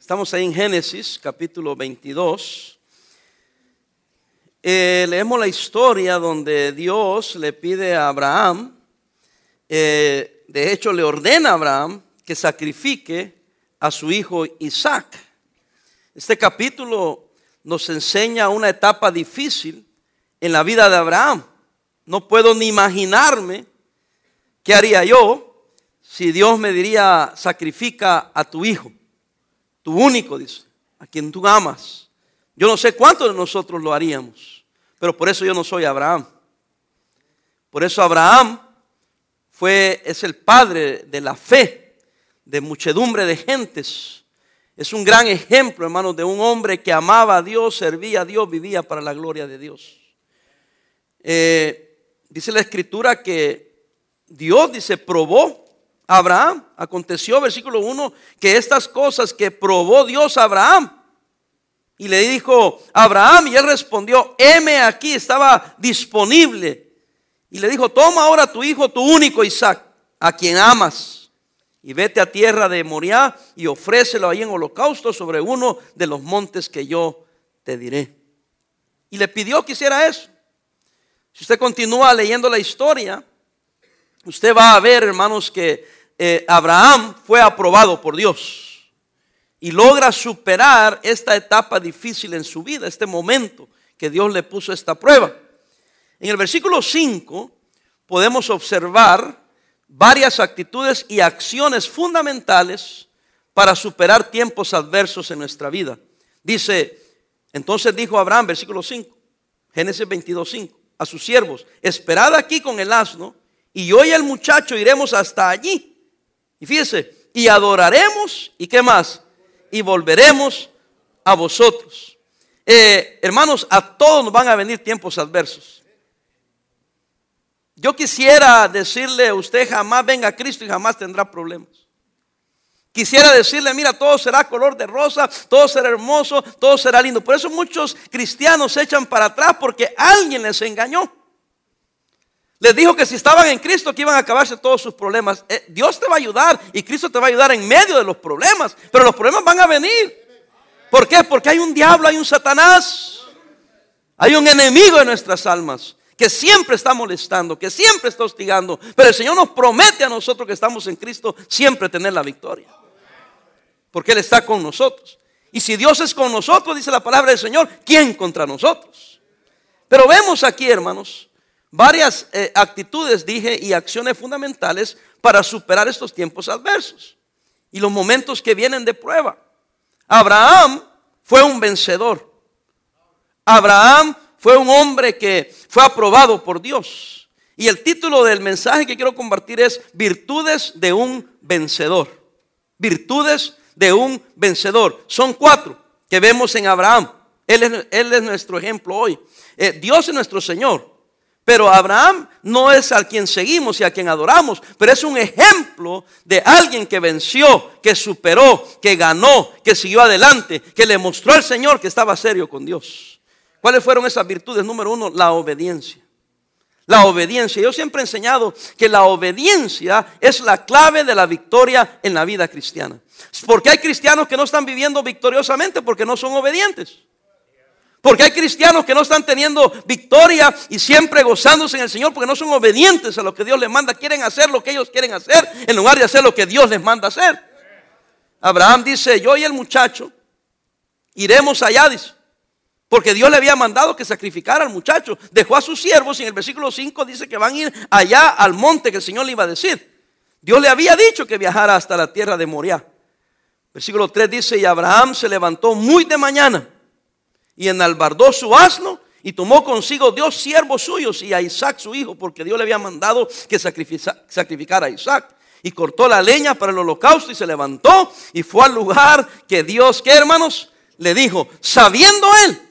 Estamos ahí en Génesis capítulo 22. Eh, leemos la historia donde Dios le pide a Abraham, eh, de hecho le ordena a Abraham que sacrifique a su hijo Isaac. Este capítulo nos enseña una etapa difícil en la vida de Abraham. No puedo ni imaginarme qué haría yo si Dios me diría, sacrifica a tu hijo único, dice, a quien tú amas. Yo no sé cuántos de nosotros lo haríamos, pero por eso yo no soy Abraham. Por eso Abraham fue, es el padre de la fe, de muchedumbre de gentes. Es un gran ejemplo, hermanos, de un hombre que amaba a Dios, servía a Dios, vivía para la gloria de Dios. Eh, dice la escritura que Dios, dice, probó Abraham. Aconteció, versículo 1, que estas cosas que probó Dios a Abraham. Y le dijo Abraham, y él respondió, heme aquí, estaba disponible. Y le dijo, toma ahora tu hijo, tu único Isaac, a quien amas, y vete a tierra de Moriah y ofrécelo ahí en holocausto sobre uno de los montes que yo te diré. Y le pidió que hiciera eso. Si usted continúa leyendo la historia, usted va a ver, hermanos, que eh, Abraham fue aprobado por Dios y logra superar esta etapa difícil en su vida, este momento que Dios le puso esta prueba. En el versículo 5 podemos observar varias actitudes y acciones fundamentales para superar tiempos adversos en nuestra vida. Dice, entonces dijo Abraham, versículo 5, Génesis 22, 5, a sus siervos, esperad aquí con el asno y yo y el muchacho iremos hasta allí y fíjese, y adoraremos, ¿y qué más? Y volveremos a vosotros. Eh, hermanos, a todos nos van a venir tiempos adversos. Yo quisiera decirle, usted jamás venga a Cristo y jamás tendrá problemas. Quisiera decirle, mira, todo será color de rosa, todo será hermoso, todo será lindo. Por eso muchos cristianos se echan para atrás porque alguien les engañó. Les dijo que si estaban en Cristo que iban a acabarse todos sus problemas. Eh, Dios te va a ayudar y Cristo te va a ayudar en medio de los problemas. Pero los problemas van a venir. ¿Por qué? Porque hay un diablo, hay un Satanás. Hay un enemigo en nuestras almas que siempre está molestando, que siempre está hostigando. Pero el Señor nos promete a nosotros que estamos en Cristo siempre tener la victoria. Porque Él está con nosotros. Y si Dios es con nosotros, dice la palabra del Señor, ¿quién contra nosotros? Pero vemos aquí, hermanos, varias eh, actitudes, dije, y acciones fundamentales para superar estos tiempos adversos y los momentos que vienen de prueba. Abraham fue un vencedor. Abraham fue un hombre que fue aprobado por Dios. Y el título del mensaje que quiero compartir es Virtudes de un vencedor. Virtudes de un vencedor. Son cuatro que vemos en Abraham. Él es, nuestro ejemplo hoy. Eh, Dios es nuestro Señor. Pero Abraham no es a quien seguimos y a quien adoramos, pero es un ejemplo de alguien que venció, que superó, que ganó, que siguió adelante, que le mostró al Señor que estaba serio con Dios. ¿Cuáles fueron esas virtudes? Número uno, la obediencia. La obediencia. Yo siempre he enseñado que la obediencia es la clave de la victoria en la vida cristiana. Porque hay cristianos que no están viviendo victoriosamente porque no son obedientes. Porque hay cristianos que no están teniendo victoria y siempre gozándose en el Señor porque no son obedientes a lo que Dios les manda. Quieren hacer lo que ellos quieren hacer en lugar de hacer lo que Dios les manda hacer. Abraham dice, yo y el muchacho iremos allá, dice. Porque Dios le había mandado que sacrificara al muchacho. Dejó a sus siervos y en el versículo 5 dice que van a ir allá al monte que el Señor le iba a decir. Dios le había dicho que viajara hasta la tierra de Moriah. Versículo 3 dice, y Abraham se levantó muy de mañana y enalbardó su asno y tomó consigo Dios siervos suyos y a Isaac su hijo, porque Dios le había mandado que sacrificara a Isaac. Y cortó la leña para el holocausto y se levantó y fue al lugar que Dios, ¿qué hermanos? Le dijo, sabiendo él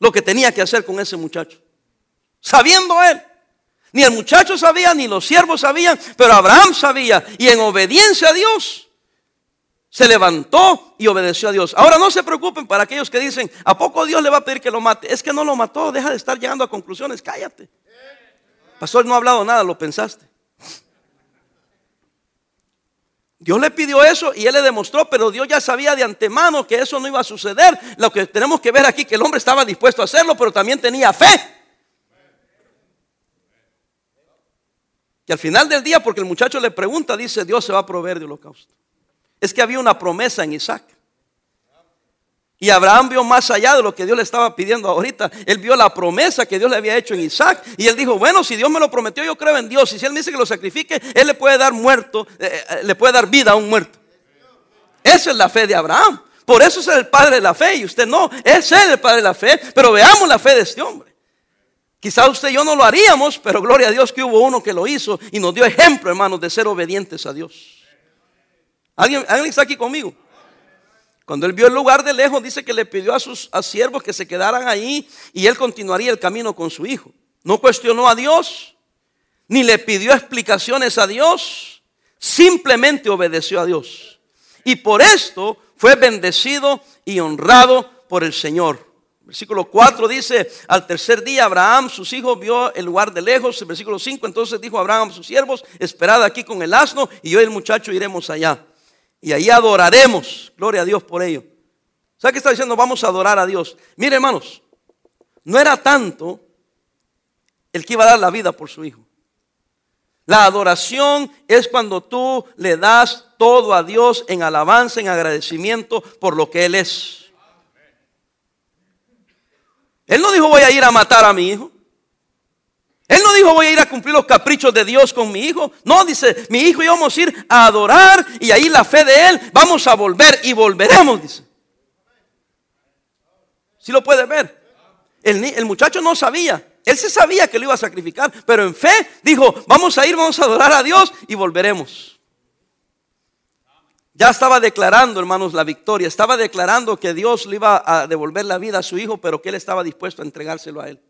lo que tenía que hacer con ese muchacho. Sabiendo él. Ni el muchacho sabía, ni los siervos sabían, pero Abraham sabía. Y en obediencia a Dios, se levantó y obedeció a Dios. Ahora no se preocupen para aquellos que dicen, ¿a poco Dios le va a pedir que lo mate? Es que no lo mató, deja de estar llegando a conclusiones, cállate. Pastor, no ha hablado nada, lo pensaste. Dios le pidió eso y él le demostró, pero Dios ya sabía de antemano que eso no iba a suceder. Lo que tenemos que ver aquí que el hombre estaba dispuesto a hacerlo, pero también tenía fe. Y al final del día, porque el muchacho le pregunta, dice, Dios se va a proveer de holocausto. Es que había una promesa en Isaac. Y Abraham vio más allá de lo que Dios le estaba pidiendo ahorita. Él vio la promesa que Dios le había hecho en Isaac. Y él dijo, bueno, si Dios me lo prometió, yo creo en Dios. Y si Él me dice que lo sacrifique, Él le puede dar muerto, eh, eh, le puede dar vida a un muerto. Esa es la fe de Abraham. Por eso es el padre de la fe. Y usted no, es él el padre de la fe. Pero veamos la fe de este hombre. Quizás usted y yo no lo haríamos, pero gloria a Dios que hubo uno que lo hizo y nos dio ejemplo, hermanos, de ser obedientes a Dios. ¿Alguien, ¿alguien está aquí conmigo? Cuando él vio el lugar de lejos, dice que le pidió a sus siervos que se quedaran ahí y él continuaría el camino con su hijo. No cuestionó a Dios, ni le pidió explicaciones a Dios, simplemente obedeció a Dios. Y por esto fue bendecido y honrado por el Señor. Versículo 4 dice, al tercer día Abraham, sus hijos, vio el lugar de lejos. Versículo 5, entonces dijo Abraham a sus siervos, esperad aquí con el asno y yo y el muchacho iremos allá. Y ahí adoraremos. Gloria a Dios por ello. ¿Sabe qué está diciendo? Vamos a adorar a Dios. Mire, hermanos, no era tanto el que iba a dar la vida por su hijo. La adoración es cuando tú le das todo a Dios en alabanza, en agradecimiento por lo que Él es. Él no dijo voy a ir a matar a mi hijo. Él no dijo voy a ir a cumplir los caprichos de Dios con mi hijo. No, dice, mi hijo y vamos a ir a adorar y ahí la fe de Él vamos a volver y volveremos, dice. Si lo puede ver. El, el, muchacho no sabía. Él se sabía que lo iba a sacrificar, pero en fe dijo, vamos a ir, vamos a adorar a Dios y volveremos. Ya estaba declarando, hermanos, la victoria. Estaba declarando que Dios le iba a devolver la vida a su hijo, pero que él estaba dispuesto a entregárselo a él.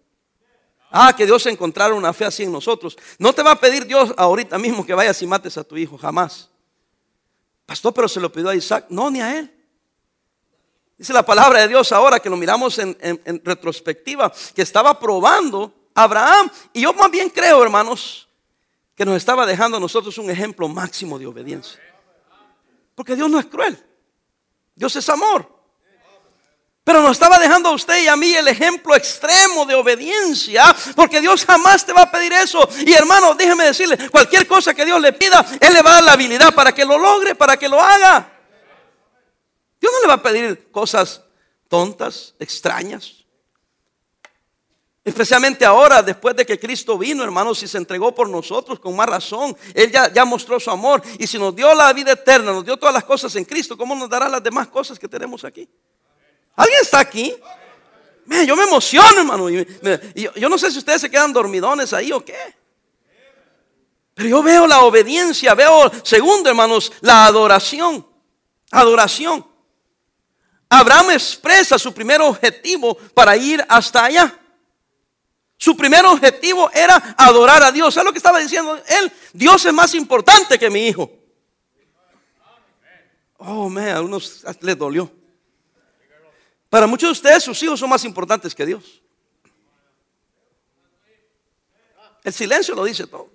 Ah, que Dios encontrara una fe así en nosotros. No te va a pedir Dios ahorita mismo que vayas y mates a tu hijo, jamás. Pastor, pero se lo pidió a Isaac. No, ni a él. Dice la palabra de Dios ahora que lo miramos en, retrospectiva, que estaba probando a Abraham. Y yo más bien creo, hermanos, que nos estaba dejando a nosotros un ejemplo máximo de obediencia. Porque Dios no es cruel. Dios es amor. Pero nos estaba dejando a usted y a mí el ejemplo extremo de obediencia, porque Dios jamás te va a pedir eso. Y hermano, déjeme decirle, cualquier cosa que Dios le pida, Él le va a dar la habilidad para que lo logre, para que lo haga. Dios no le va a pedir cosas tontas, extrañas. Especialmente ahora, después de que Cristo vino, hermanos, y se entregó por nosotros con más razón. Él ya, ya mostró su amor. Y si nos dio la vida eterna, nos dio todas las cosas en Cristo, ¿cómo nos dará las demás cosas que tenemos aquí? ¿Alguien está aquí? yo me emociono, hermano. yo, no sé si ustedes se quedan dormidones ahí o qué. Pero yo veo la obediencia, veo, segundo, hermanos, la adoración. Adoración. Abraham expresa su primer objetivo para ir hasta allá. Su primer objetivo era adorar a Dios. ¿Sabes lo que estaba diciendo él? Dios es más importante que mi hijo. Oh, me, a unos les dolió. Para muchos de ustedes sus hijos son más importantes que Dios. El silencio lo dice todo.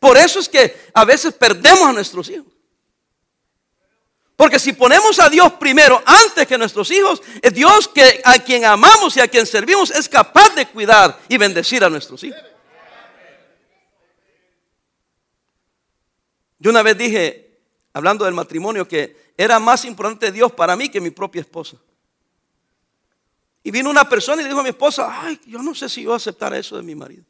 Por eso es que a veces perdemos a nuestros hijos. Porque si ponemos a Dios primero antes que nuestros hijos, es Dios que a quien amamos y a quien servimos es capaz de cuidar y bendecir a nuestros hijos. Yo una vez dije, hablando del matrimonio, que era más importante Dios para mí que mi propia esposa. Y vino una persona y le dijo a mi esposa, ay, yo no sé si yo aceptar eso de mi marido.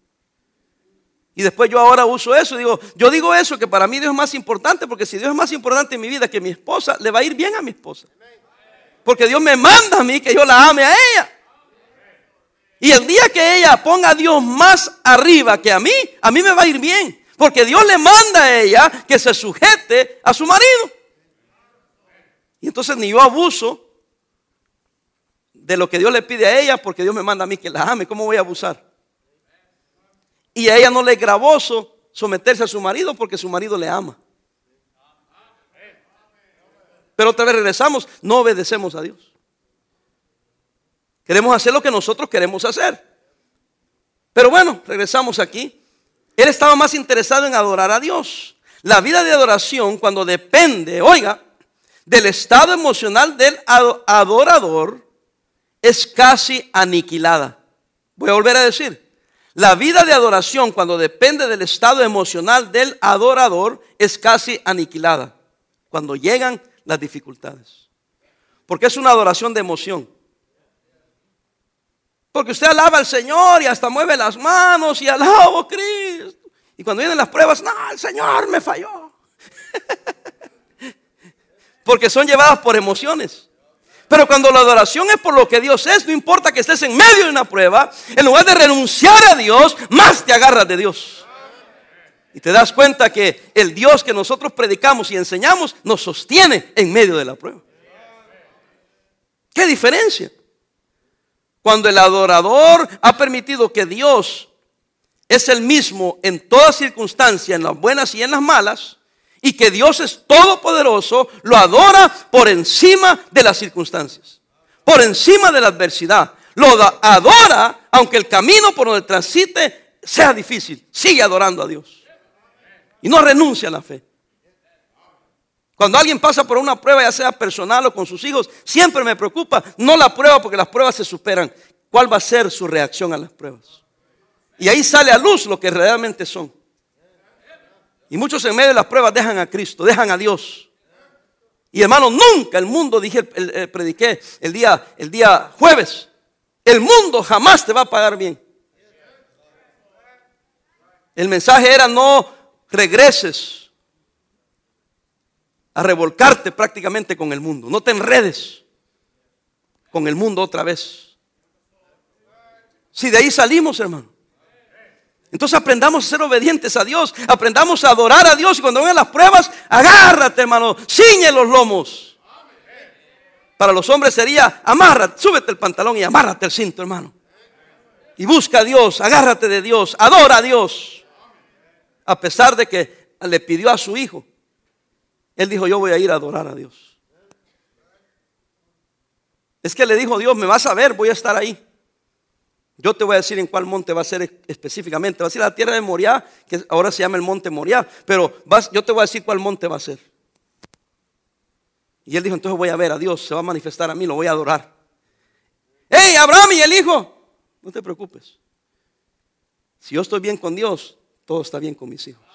Y después yo ahora uso eso digo, yo digo eso, que para mí Dios es más importante, porque si Dios es más importante en mi vida que mi esposa, le va a ir bien a mi esposa. Porque Dios me manda a mí que yo la ame a ella. Y el día que ella ponga a Dios más arriba que a mí, a mí me va a ir bien. Porque Dios le manda a ella que se sujete a su marido. Y entonces ni yo abuso de lo que Dios le pide a ella porque Dios me manda a mí que la ame. ¿Cómo voy a abusar? Y a ella no le es gravoso someterse a su marido porque su marido le ama. Pero otra vez regresamos, no obedecemos a Dios. Queremos hacer lo que nosotros queremos hacer. Pero bueno, regresamos aquí. Él estaba más interesado en adorar a Dios. La vida de adoración cuando depende, oiga, del estado emocional del adorador es casi aniquilada. Voy a volver a decir, la vida de adoración cuando depende del estado emocional del adorador es casi aniquilada cuando llegan las dificultades. Porque es una adoración de emoción. Porque usted alaba al Señor y hasta mueve las manos y alaba a Cristo. Y cuando vienen las pruebas, no, el Señor me falló. Porque son llevadas por emociones. Pero cuando la adoración es por lo que Dios es, no importa que estés en medio de una prueba, en lugar de renunciar a Dios, más te agarras de Dios. Y te das cuenta que el Dios que nosotros predicamos y enseñamos nos sostiene en medio de la prueba. ¿Qué diferencia? Cuando el adorador ha permitido que Dios es el mismo en todas circunstancias, en las buenas y en las malas, y que Dios es todopoderoso, lo adora por encima de las circunstancias, por encima de la adversidad. Lo adora aunque el camino por donde transite sea difícil. Sigue adorando a Dios. Y no renuncia a la fe. Cuando alguien pasa por una prueba, ya sea personal o con sus hijos, siempre me preocupa, no la prueba porque las pruebas se superan. ¿Cuál va a ser su reacción a las pruebas? Y ahí sale a luz lo que realmente son. Y muchos en medio de las pruebas dejan a Cristo, dejan a Dios. Y hermano, nunca el mundo, dije, prediqué el día, el día jueves, el mundo jamás te va a pagar bien. El mensaje era no regreses a revolcarte prácticamente con el mundo, no te enredes con el mundo otra vez. Si de ahí salimos, hermano. Entonces aprendamos a ser obedientes a Dios, aprendamos a adorar a Dios y cuando vengan las pruebas, agárrate hermano, ciñe los lomos. Para los hombres sería, amárrate, súbete el pantalón y amárrate el cinto hermano. Y busca a Dios, agárrate de Dios, adora a Dios. A pesar de que le pidió a su hijo, él dijo, yo voy a ir a adorar a Dios. Es que le dijo Dios, me vas a ver, voy a estar ahí. Yo te voy a decir en cuál monte va a ser específicamente. Va a ser la tierra de Moriah, que ahora se llama el monte Moriah. Pero vas, yo te voy a decir cuál monte va a ser. Y él dijo, entonces voy a ver a Dios, se va a manifestar a mí, lo voy a adorar. ¡Hey, Abraham y el hijo! No te preocupes. Si yo estoy bien con Dios, todo está bien con mis hijos.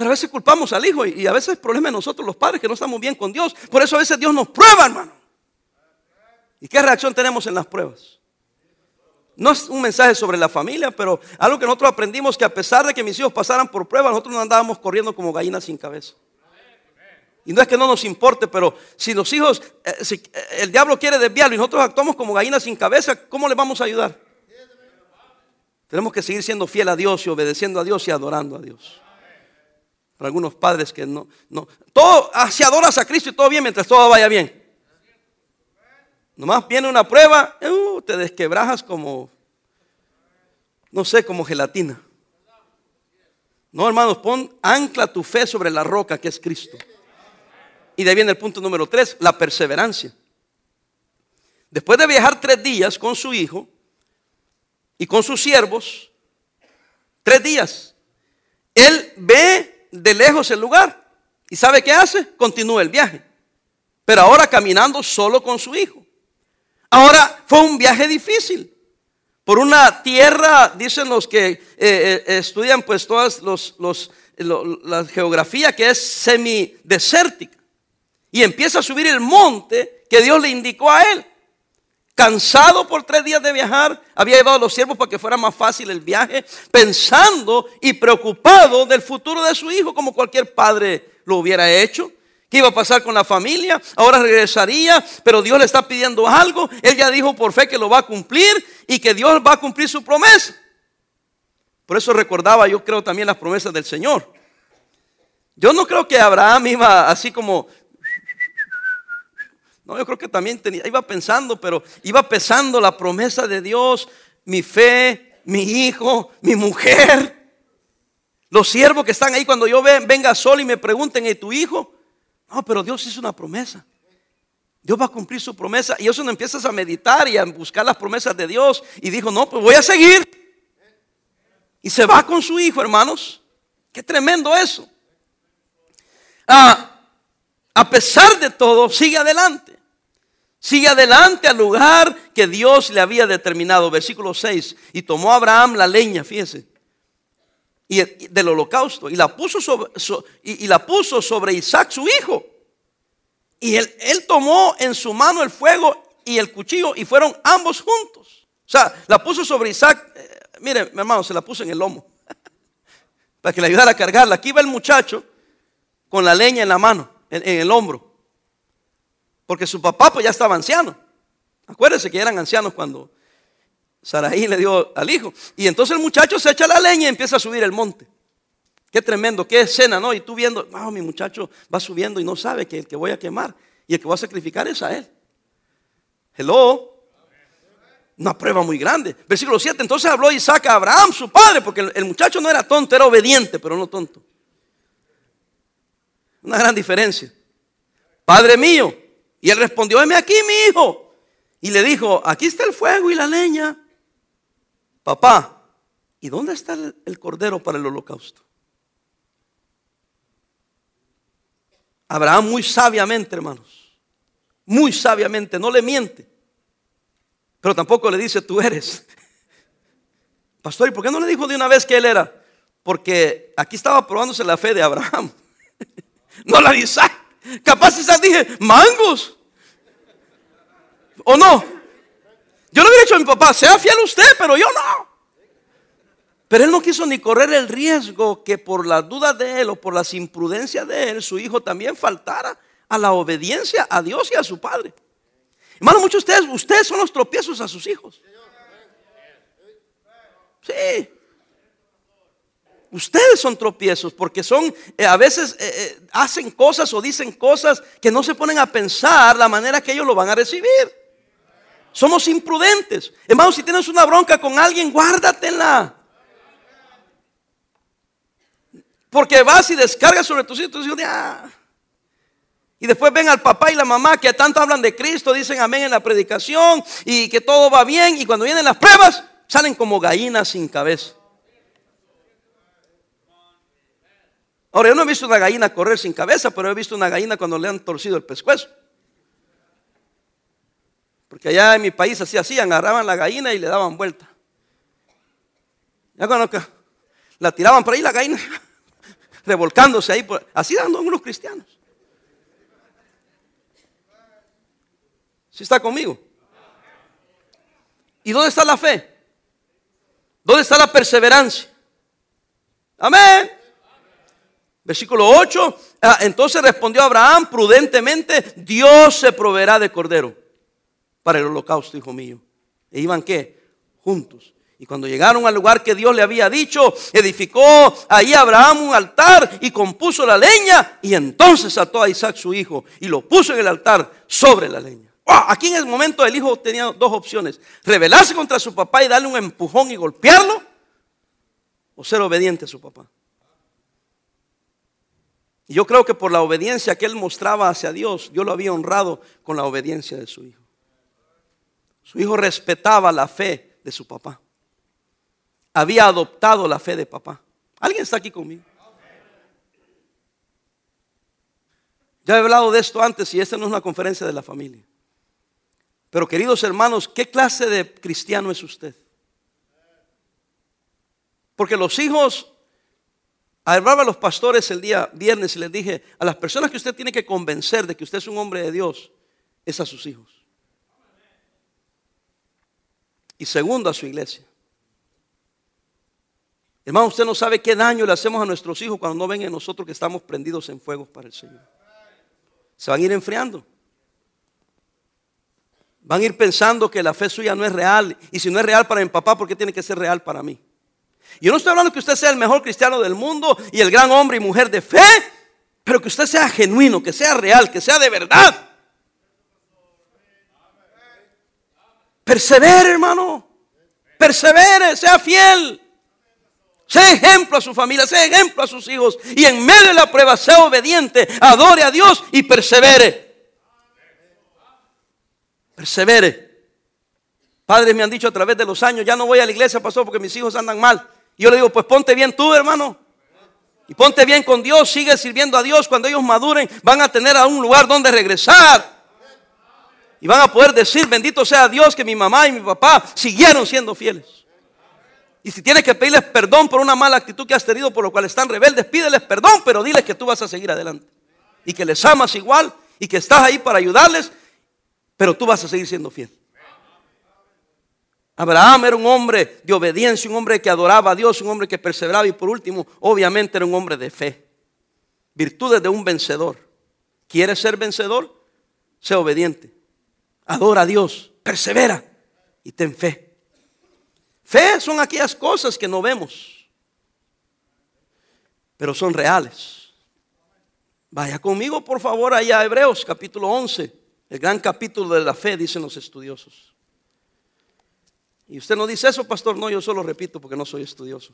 Pero a veces culpamos al hijo y a veces el problema es nosotros los padres que no estamos bien con Dios. Por eso a veces Dios nos prueba, hermano. ¿Y qué reacción tenemos en las pruebas? No es un mensaje sobre la familia, pero algo que nosotros aprendimos que a pesar de que mis hijos pasaran por pruebas, nosotros no andábamos corriendo como gallinas sin cabeza. Y no es que no nos importe, pero si los hijos, eh, si eh, el diablo quiere desviarlo y nosotros actuamos como gallinas sin cabeza, ¿cómo le vamos a ayudar? Tenemos que seguir siendo fiel a Dios y obedeciendo a Dios y adorando a Dios. Algunos padres que no, no, todo, ah, si adoras a Cristo y todo bien mientras todo vaya bien. Nomás viene una prueba, uh, te desquebrajas como, no sé, como gelatina. No, hermanos, pon, ancla tu fe sobre la roca que es Cristo. Y de ahí viene el punto número tres, la perseverancia. Después de viajar tres días con su hijo y con sus siervos, tres días, él ve de lejos el lugar. ¿Y sabe qué hace? Continúa el viaje. Pero ahora caminando solo con su hijo. Ahora, fue un viaje difícil. Por una tierra, dicen los que eh, eh, estudian pues todas los, la geografía que es semidesértica. Y empieza a subir el monte que Dios le indicó a él. Cansado por tres días de viajar, había llevado a los siervos para que fuera más fácil el viaje, pensando y preocupado del futuro de su hijo, como cualquier padre lo hubiera hecho. ¿Qué iba a pasar con la familia? Ahora regresaría, pero Dios le está pidiendo algo. Él ya dijo por fe que lo va a cumplir y que Dios va a cumplir su promesa. Por eso recordaba yo creo también las promesas del Señor. Yo no creo que Abraham iba así como... No, yo creo que también tenía, iba pensando, pero iba pesando la promesa de Dios, mi fe, mi hijo, mi mujer. Los siervos que están ahí cuando yo venga solo y me pregunten, ¿y tu hijo? No, pero Dios hizo una promesa. Dios va a cumplir su promesa. Y eso no empiezas a meditar y a buscar las promesas de Dios. Y dijo, no, pues voy a seguir. Y se va con su hijo, hermanos. Qué tremendo eso. Ah, a pesar de todo, sigue adelante. Sigue adelante al lugar que Dios le había determinado. Versículo 6. Y tomó Abraham la leña, fíjese, y, del holocausto y la puso sobre, y, la puso sobre Isaac su hijo. Y él, tomó en su mano el fuego y el cuchillo y fueron ambos juntos. O sea, la puso sobre Isaac. Eh, mire, mi hermano, se la puso en el lomo para que le ayudara a cargarla. Aquí va el muchacho con la leña en la mano, en, el hombro. Porque su papá pues ya estaba anciano. Acuérdense que eran ancianos cuando Saraí le dio al hijo. Y entonces el muchacho se echa la leña y empieza a subir el monte. Qué tremendo, qué escena, ¿no? Y tú viendo, wow, mi muchacho va subiendo y no sabe que el que voy a quemar y el que voy a sacrificar es a él. Hello. Una prueba muy grande. Versículo 7. Entonces habló Isaac a Abraham, su padre, porque el, muchacho no era tonto, era obediente, pero no tonto. Una gran diferencia. Padre mío. Y él respondió, heme aquí, mi hijo. Y le dijo, aquí está el fuego y la leña. Papá, ¿y dónde está el cordero para el holocausto? Abraham muy sabiamente, hermanos, muy sabiamente, no le miente. Pero tampoco le dice, tú eres. Pastor, ¿y por qué no le dijo de una vez que él era? Porque aquí estaba probándose la fe de Abraham. no la de Isaac. Capaz Isaac dije, mangos. ¿O no? Yo le hubiera dicho a mi papá, sea fiel usted, pero yo no. Pero él no quiso ni correr el riesgo que por la duda de él o por las imprudencias de él, su hijo también faltara a la obediencia a Dios y a su padre. Hermano, muchos de ustedes, ustedes son los tropiezos a sus hijos. Sí. Ustedes son tropiezos porque son, eh, a veces eh, eh, hacen cosas o dicen cosas que no se ponen a pensar la manera que ellos lo van a recibir. Somos imprudentes. Hermano, si tienes una bronca con alguien, guárdatela. Porque vas y descargas sobre tus hijos. Ah, y después ven al papá y la mamá que tanto hablan de Cristo, dicen amén en la predicación y que todo va bien. Y cuando vienen las pruebas, salen como gallinas sin cabeza. Ahora, yo no he visto una gallina correr sin cabeza, pero he visto una gallina cuando le han torcido el pescuezo. Porque allá en mi país así hacían, agarraban la gallina y le daban vuelta. Ya cuando la tiraban por ahí la gallina, revolcándose ahí, así dando unos cristianos. está conmigo? ¿Y dónde está la fe? ¿Dónde está la perseverancia? Amén. Versículo 8. Ah, entonces respondió Abraham prudentemente, Dios se proveerá de cordero para el holocausto, hijo mío. ¿E iban qué? Juntos. Y cuando llegaron al lugar que Dios le había dicho, edificó ahí Abraham un altar y compuso la leña y entonces ató a Isaac su hijo y lo puso en el altar sobre la leña. Aquí en el momento el hijo tenía dos opciones. Rebelarse contra su papá y darle un empujón y golpearlo. O ser obediente a su papá. Y yo creo que por la obediencia que él mostraba hacia Dios, Dios lo había honrado con la obediencia de su hijo. Su hijo respetaba la fe de su papá. Había adoptado la fe de papá. ¿Alguien está aquí conmigo? Ya he hablado de esto antes y esta no es una conferencia de la familia. Pero queridos hermanos, ¿qué clase de cristiano es usted? Porque los hijos, hablaba a los pastores el día viernes y les dije, a las personas que usted tiene que convencer de que usted es un hombre de Dios, es a sus hijos. Y segundo, a su iglesia. Hermano, usted no sabe qué daño le hacemos a nuestros hijos cuando no ven en nosotros que estamos prendidos en fuego para el Señor. Se van a ir enfriando. Van a ir pensando que la fe suya no es real. Y si no es real para mi papá, ¿por qué tiene que ser real para mí? Yo no estoy hablando que usted sea el mejor cristiano del mundo y el gran hombre y mujer de fe, pero que usted sea genuino, que sea real, que sea de verdad. Persevere, hermano. Persevere, sea fiel. Sea ejemplo a su familia, sea ejemplo a sus hijos. Y en medio de la prueba, sea obediente, adore a Dios y persevere persevere. Padres me han dicho a través de los años, ya no voy a la iglesia, pastor, porque mis hijos andan mal. Y yo le digo, pues ponte bien tú, hermano. Y ponte bien con Dios, sigue sirviendo a Dios. Cuando ellos maduren, van a tener a un lugar donde regresar. Y van a poder decir, bendito sea Dios que mi mamá y mi papá siguieron siendo fieles. Y si tienes que pedirles perdón por una mala actitud que has tenido, por lo cual están rebeldes, pídeles perdón, pero diles que tú vas a seguir adelante. Y que les amas igual y que estás ahí para ayudarles, pero tú vas a seguir siendo fiel. Abraham era un hombre de obediencia, un hombre que adoraba a Dios, un hombre que perseveraba y por último, obviamente era un hombre de fe. Virtudes de un vencedor. ¿Quieres ser vencedor? Sé obediente. Adora a Dios, persevera y ten fe. Fe son aquellas cosas que no vemos, pero son reales. Vaya conmigo, por favor, allá a Hebreos capítulo 11, el gran capítulo de la fe, dicen los estudiosos. Y usted no dice eso, pastor, no, yo solo repito porque no soy estudioso.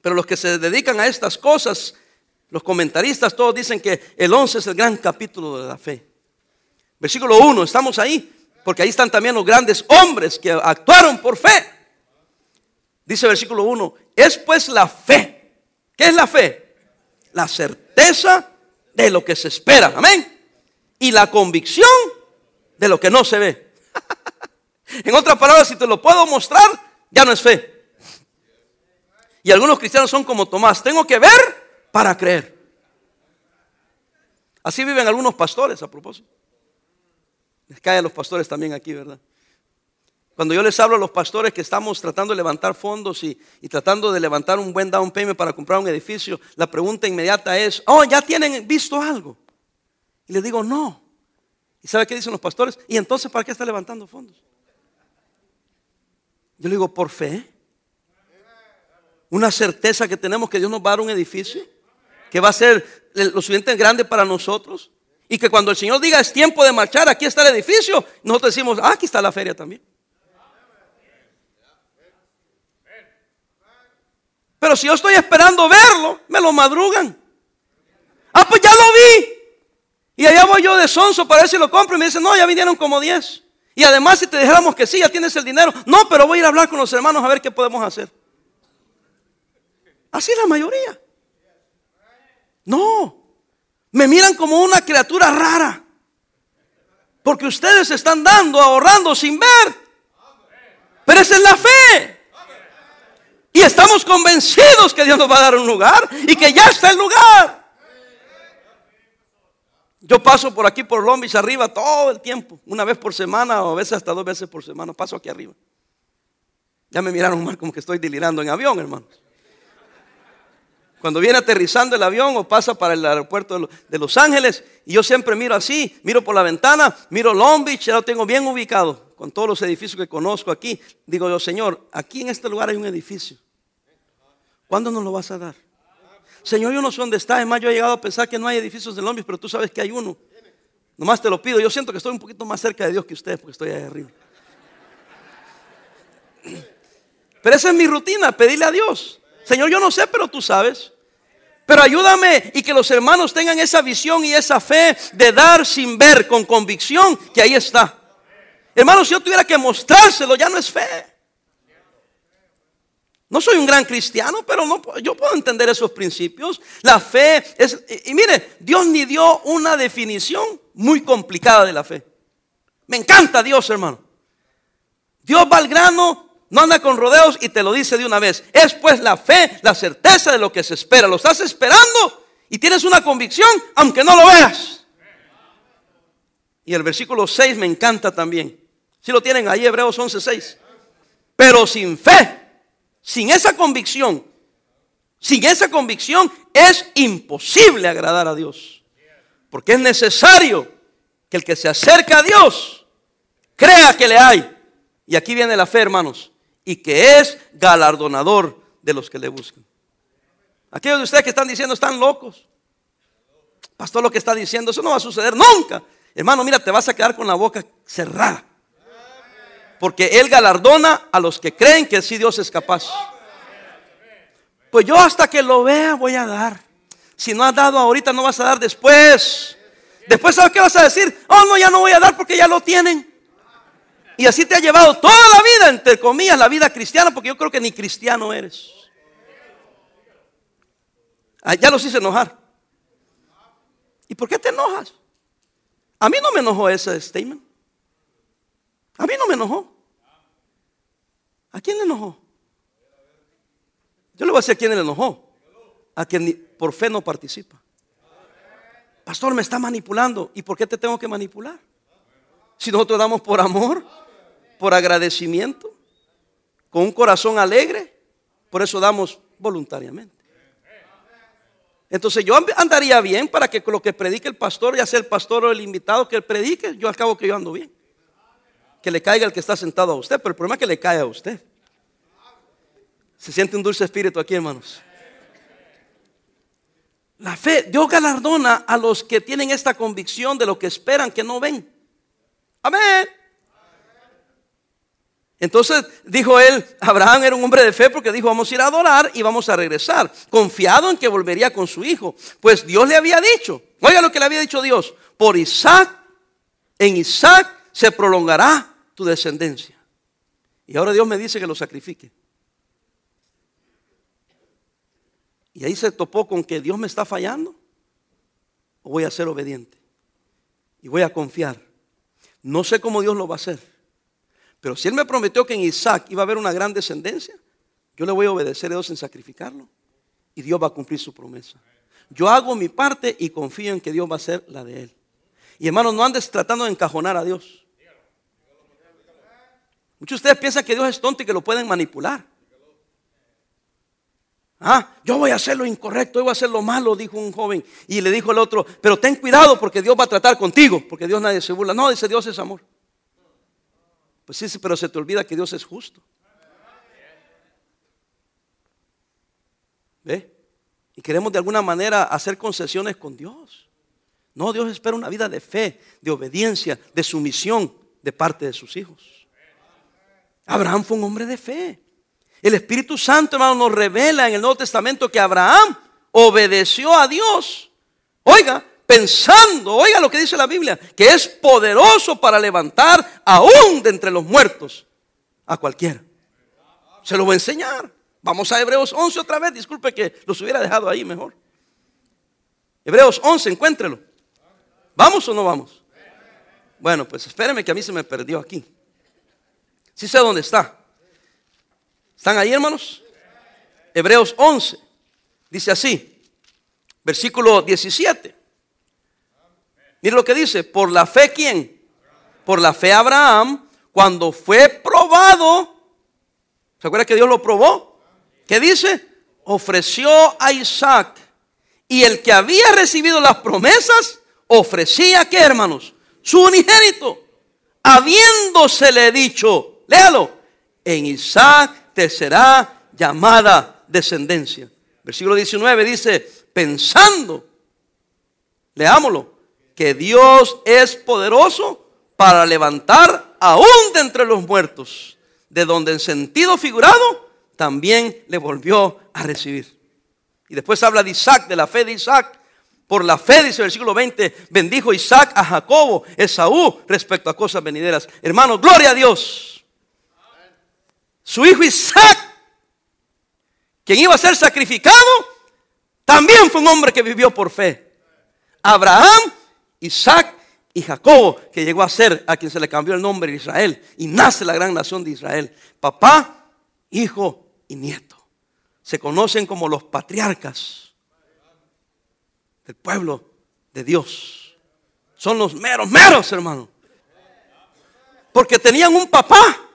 Pero los que se dedican a estas cosas, los comentaristas, todos dicen que el 11 es el gran capítulo de la fe. Versículo 1, estamos ahí, porque ahí están también los grandes hombres que actuaron por fe. Dice versículo 1, es pues la fe. ¿Qué es la fe? La certeza de lo que se espera. Amén. Y la convicción de lo que no se ve. En otras palabras, si te lo puedo mostrar, ya no es fe. Y algunos cristianos son como Tomás, tengo que ver para creer. Así viven algunos pastores a propósito. Les cae a los pastores también aquí, ¿verdad? Cuando yo les hablo a los pastores que estamos tratando de levantar fondos y, y, tratando de levantar un buen down payment para comprar un edificio, la pregunta inmediata es, oh, ¿ya tienen visto algo? Y les digo, no. ¿Y sabe qué dicen los pastores? ¿Y entonces para qué está levantando fondos? Yo le digo, por fe. Una certeza que tenemos que Dios nos va a dar un edificio que va a ser lo suficiente grande para nosotros. Y que cuando el Señor diga es tiempo de marchar, aquí está el edificio, nosotros decimos, ah, aquí está la feria también. Pero si yo estoy esperando verlo, me lo madrugan. Ah, pues ya lo vi. Y allá voy yo de sonso para ver si lo compro. Y me dicen, no, ya vinieron como 10. Y además si te dijéramos que sí, ya tienes el dinero. No, pero voy a ir a hablar con los hermanos a ver qué podemos hacer. Así la mayoría. No. Me miran como una criatura rara. Porque ustedes están dando, ahorrando sin ver. Pero esa es la fe. Y estamos convencidos que Dios nos va a dar un lugar y que ya está el lugar. Yo paso por aquí por Long arriba todo el tiempo, una vez por semana o a veces hasta dos veces por semana, paso aquí arriba. Ya me miraron mal como que estoy delirando en avión, hermanos. Cuando viene aterrizando el avión o pasa para el aeropuerto de Los Ángeles, y yo siempre miro así, miro por la ventana, miro Long Beach, ya lo tengo bien ubicado, con todos los edificios que conozco aquí. Digo yo, Señor, aquí en este lugar hay un edificio. ¿Cuándo nos lo vas a dar? Señor, yo no sé dónde está. Además, yo he llegado a pensar que no hay edificios de Londres, pero tú sabes que hay uno. Nomás te lo pido. Yo siento que estoy un poquito más cerca de Dios que ustedes porque estoy ahí arriba. Pero esa es mi rutina, pedirle a Dios. Señor, yo no sé, pero tú sabes. Pero ayúdame y que los hermanos tengan esa visión y esa fe de dar sin ver, con convicción, que ahí está. Hermanos, si yo tuviera que mostrárselo, ya no es fe. No soy un gran cristiano, pero no, yo puedo entender esos principios. La fe es, y, mire, Dios ni dio una definición muy complicada de la fe. Me encanta Dios, hermano. Dios va al grano, no anda con rodeos y te lo dice de una vez. Es pues la fe, la certeza de lo que se espera. Lo estás esperando y tienes una convicción, aunque no lo veas. Y el versículo 6 me encanta también. Si lo tienen ahí, Hebreos 11:6. Pero sin fe sin esa convicción, sin esa convicción es imposible agradar a Dios. Porque es necesario que el que se acerca a Dios crea que le hay. Y aquí viene la fe, hermanos. Y que es galardonador de los que le buscan. Aquellos de ustedes que están diciendo están locos. Pastor, lo que está diciendo, eso no va a suceder nunca. Hermano, mira, te vas a quedar con la boca cerrada. Porque Él galardona a los que creen que sí Dios es capaz. Pues yo hasta que lo vea voy a dar. Si no has dado ahorita, no vas a dar después. Después, ¿sabes qué vas a decir? Oh, no, ya no voy a dar porque ya lo tienen. Y así te ha llevado toda la vida, entre comillas, la vida cristiana, porque yo creo que ni cristiano eres. Ah, ya los hice enojar. ¿Y por qué te enojas? A mí no me enojó ese statement. A mí no me enojó. ¿A quién le enojó? Yo le voy a decir a quién le enojó. A quien por fe no participa. Pastor, me está manipulando. ¿Y por qué te tengo que manipular? Si nosotros damos por amor, por agradecimiento, con un corazón alegre, por eso damos voluntariamente. Entonces yo andaría bien para que lo que predique el pastor, ya sea el pastor o el invitado que predique, yo al cabo que yo ando bien. Que le caiga el que está sentado a usted, pero el problema es que le cae a usted. Se siente un dulce espíritu aquí, hermanos. La fe, Dios galardona a los que tienen esta convicción de lo que esperan que no ven. Amén. Entonces dijo él, Abraham era un hombre de fe porque dijo, vamos a ir a adorar y vamos a regresar, confiado en que volvería con su hijo. Pues Dios le había dicho, oiga lo que le había dicho Dios, por Isaac, en Isaac se prolongará tu descendencia. Y ahora Dios me dice que lo sacrifique. Y ahí se topó con que Dios me está fallando o voy a ser obediente. Y voy a confiar. No sé cómo Dios lo va a hacer. Pero si Él me prometió que en Isaac iba a haber una gran descendencia, yo le voy a obedecer a Dios en sacrificarlo. Y Dios va a cumplir su promesa. Yo hago mi parte y confío en que Dios va a hacer la de Él. Y hermanos, no andes tratando de encajonar a Dios. Muchos de ustedes piensan que Dios es tonto y que lo pueden manipular. Ah, yo voy a hacer lo incorrecto, voy a hacer lo malo, dijo un joven. Y le dijo el otro, pero ten cuidado porque Dios va a tratar contigo, porque Dios nadie se burla. No, dice Dios es amor. Pues sí, pero se te olvida que Dios es justo. ¿Ve? Y queremos de alguna manera hacer concesiones con Dios. No, Dios espera una vida de fe, de obediencia, de sumisión de parte de sus hijos. Abraham fue un hombre de fe. El Espíritu Santo, hermano, nos revela en el Nuevo Testamento que Abraham obedeció a Dios. Oiga, pensando, oiga lo que dice la Biblia, que es poderoso para levantar aún de entre los muertos a cualquiera. Se lo voy a enseñar. Vamos a Hebreos 11 otra vez. Disculpe que los hubiera dejado ahí mejor. Hebreos 11, encuéntrelo. ¿Vamos o no vamos? Bueno, pues espéreme que a mí se me perdió aquí. Sí sé dónde está. ¿Están ahí, hermanos? Hebreos 11. Dice así, versículo 17. Mire lo que dice, por la fe quién? Por la fe Abraham, cuando fue probado, ¿se acuerda que Dios lo probó? ¿Qué dice? Ofreció a Isaac. Y el que había recibido las promesas, ofrecía, ¿qué hermanos? Su unigénito. Habiéndosele dicho, léalo, en Isaac será llamada descendencia. Versículo 19 dice, pensando, leámoslo, que Dios es poderoso para levantar aún de entre los muertos, de donde en sentido figurado también le volvió a recibir. Y después habla de Isaac, de la fe de Isaac. Por la fe, dice el versículo 20, bendijo Isaac a Jacobo, Esaú, respecto a cosas venideras. Hermanos, gloria a Dios su hijo Isaac, quien iba a ser sacrificado, también fue un hombre que vivió por fe. Abraham, Isaac y Jacobo, que llegó a ser a quien se le cambió el nombre Israel y nace la gran nación de Israel. Papá, hijo y nieto. Se conocen como los patriarcas del pueblo de Dios. Son los meros, meros, hermano. Porque tenían un papá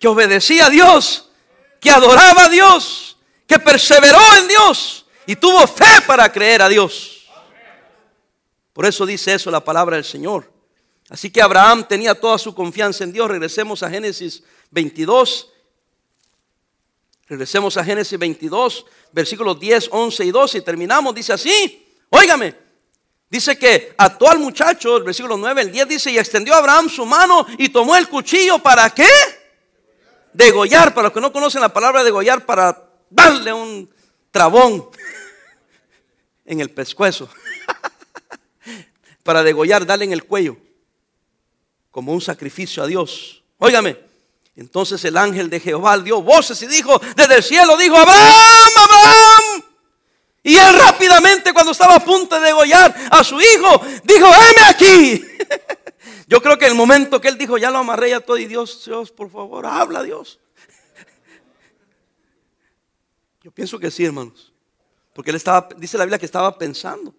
que obedecía a Dios, que adoraba a Dios, que perseveró en Dios y tuvo fe para creer a Dios. Por eso dice eso la palabra del Señor. Así que Abraham tenía toda su confianza en Dios. Regresemos a Génesis 22. Regresemos a Génesis 22, versículos 10, 11 y 12 y terminamos. Dice así, óigame, dice que ató al muchacho, el versículo 9, el 10 dice, y extendió Abraham su mano y tomó el cuchillo, ¿para qué? Degollar, para los que no conocen la palabra degollar, para darle un trabón en el pescuezo. para degollar, darle en el cuello, como un sacrificio a Dios. Óigame, entonces el ángel de Jehová dio voces y dijo, desde el cielo dijo, Abraham, Abraham. Y él rápidamente, cuando estaba a punto de degollar a su hijo, dijo, heme aquí. Yo creo que el momento que él dijo, ya lo amarré a todo y Dios, Dios, por favor, habla Dios. Yo pienso que sí, hermanos. Porque él estaba, dice la Biblia que estaba pensando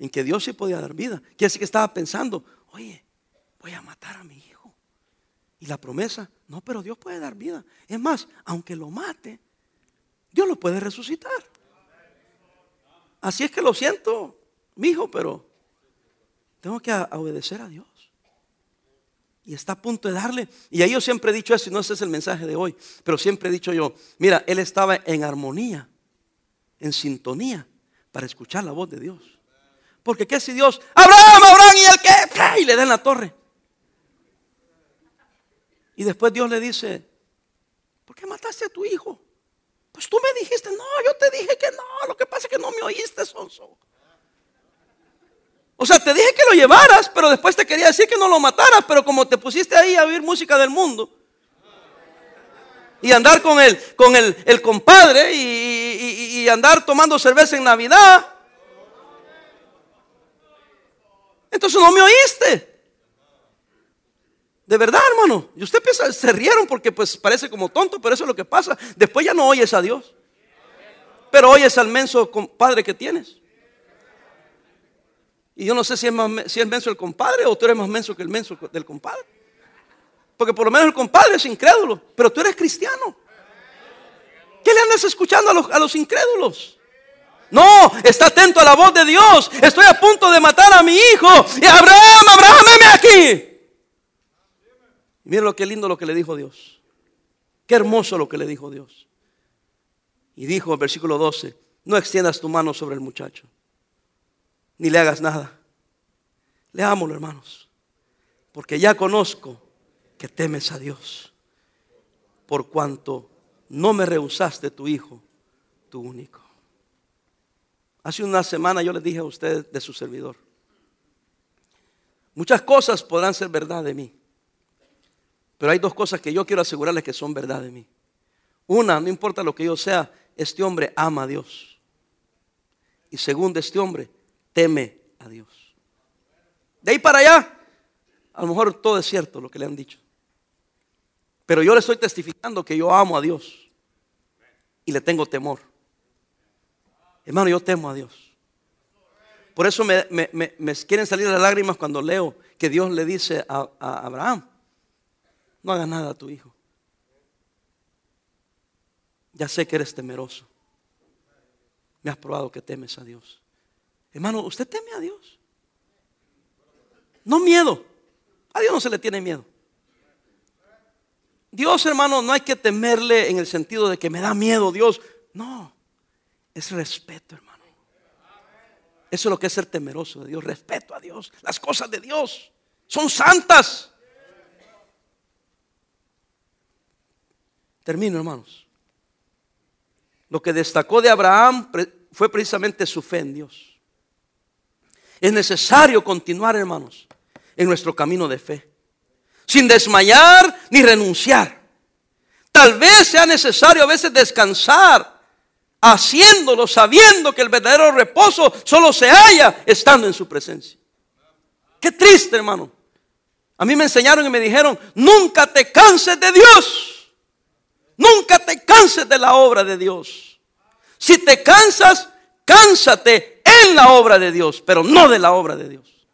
en que Dios sí podía dar vida. Quiere decir que estaba pensando, oye, voy a matar a mi hijo. Y la promesa, no, pero Dios puede dar vida. Es más, aunque lo mate, Dios lo puede resucitar. Así es que lo siento, mi hijo, pero tengo que obedecer a Dios. Y está a punto de darle. Y ahí yo siempre he dicho eso, y no ese es el mensaje de hoy, pero siempre he dicho yo, mira, él estaba en armonía, en sintonía, para escuchar la voz de Dios. Porque qué si Dios, Abraham, Abraham, y el que, y le da en la torre. Y después Dios le dice, ¿por qué mataste a tu hijo? Pues tú me dijiste, no, yo te dije que no, lo que pasa es que no me oíste, Sonso. O sea, te dije que lo llevaras, pero después te quería decir que no lo mataras, pero como te pusiste ahí a oír música del mundo y andar con el, con el, compadre y, andar tomando cerveza en Navidad, entonces no me oíste. De verdad, hermano. Y usted se rieron porque pues parece como tonto, pero eso es lo que pasa. Después ya no oyes a Dios. Pero oyes al menso compadre que tienes. Y yo no sé si es, más, menso el compadre o tú eres más menso que el menso del compadre. Porque por lo menos el compadre es incrédulo, pero tú eres cristiano. ¿Qué le andas escuchando a los, a los incrédulos? No, está atento a la voz de Dios. Estoy a punto de matar a mi hijo. Y Abraham, Abraham, venme aquí. Miren lo que lindo lo que le dijo Dios. Qué hermoso lo que le dijo Dios. Y dijo versículo 12, no extiendas tu mano sobre el muchacho, ni le hagas nada. Leámoslo, hermanos, porque ya conozco que temes a Dios, por cuanto no me rehusaste tu hijo, tu único. Hace una semana yo les dije a ustedes de su servidor, muchas cosas podrán ser verdad de mí, pero hay dos cosas que yo quiero asegurarles que son verdad de mí. Una, no importa lo que yo sea, este hombre ama a Dios. Y segundo, este hombre teme a Dios. De ahí para allá, a lo mejor todo es cierto lo que le han dicho. Pero yo le estoy testificando que yo amo a Dios y le tengo temor. Hermano, yo temo a Dios. Por eso me, quieren salir las lágrimas cuando leo que Dios le dice a Abraham, no haga nada a tu hijo. Ya sé que eres temeroso. Me has probado que temes a Dios. Hermano, ¿usted teme a Dios? No miedo. A Dios no se le tiene miedo. Dios, hermano, no hay que temerle en el sentido de que me da miedo Dios. No, es respeto, hermano. Eso es lo que es ser temeroso de Dios. Respeto a Dios. Las cosas de Dios son santas. Termino, hermanos. Lo que destacó de Abraham fue precisamente su fe en Dios. Es necesario continuar, hermanos, en nuestro camino de fe, sin desmayar ni renunciar. Tal vez sea necesario a veces descansar, haciéndolo, sabiendo que el verdadero reposo solo se halla estando en su presencia. Qué triste, hermano. A mí me enseñaron y me dijeron, nunca te canses de Dios. Nunca te canses de la obra de Dios. Si te cansas, cánsate en la obra de Dios, pero no de la obra de Dios.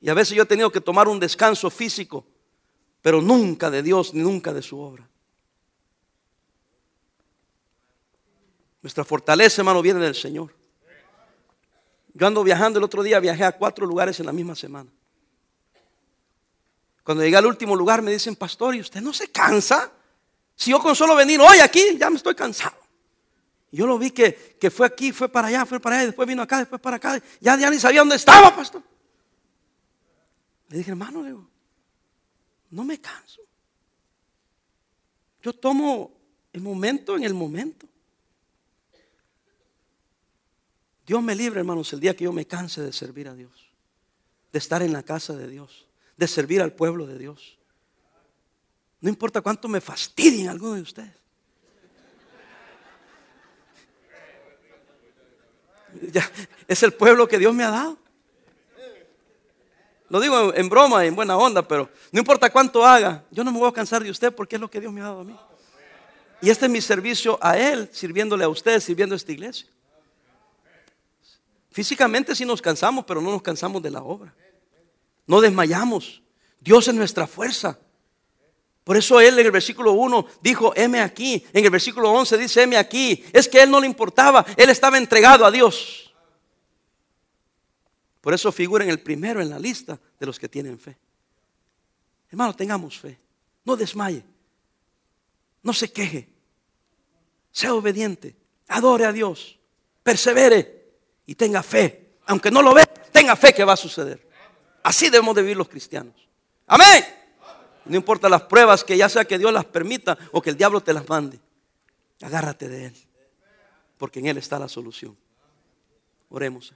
Y a veces yo he tenido que tomar un descanso físico, pero nunca de Dios ni nunca de su obra. Nuestra fortaleza, hermano, viene del Señor. Yo ando viajando el otro día, viajé a cuatro lugares en la misma semana. Cuando llegué al último lugar me dicen, pastor, ¿y usted no se cansa? Si yo con solo venir hoy aquí, ya me estoy cansado. Yo lo vi que, fue aquí, fue para allá, fue para allá, después vino acá, después para acá. Ya, ya ni sabía dónde estaba, pastor. Le dije, hermano, no me canso. Yo tomo el momento en el momento. Dios me libre, hermanos, el día que yo me canse de servir a Dios, de estar en la casa de Dios, de servir al pueblo de Dios. No importa cuánto me fastidien algunos de ustedes. Es el pueblo que Dios me ha dado. Lo digo en broma, en buena onda, pero no importa cuánto haga, yo no me voy a cansar de usted porque es lo que Dios me ha dado a mí. Y este es mi servicio a Él, sirviéndole a usted, sirviendo a esta iglesia. Físicamente sí nos cansamos, pero no nos cansamos de la obra. No desmayamos. Dios es nuestra fuerza. Por eso él en el versículo 1 dijo, heme aquí. En el versículo 11 dice, heme aquí. Es que él no le importaba, él estaba entregado a Dios. Por eso figura en el primero en la lista de los que tienen fe. Hermano, tengamos fe. No desmaye. No se queje. Sea obediente. Adore a Dios. Persevere y tenga fe. Aunque no lo vea, tenga fe que va a suceder. Así debemos de vivir los cristianos. Amén. No importa las pruebas que ya sea que Dios las permita o que el diablo te las mande. Agárrate de Él. Porque en Él está la solución. Oremos.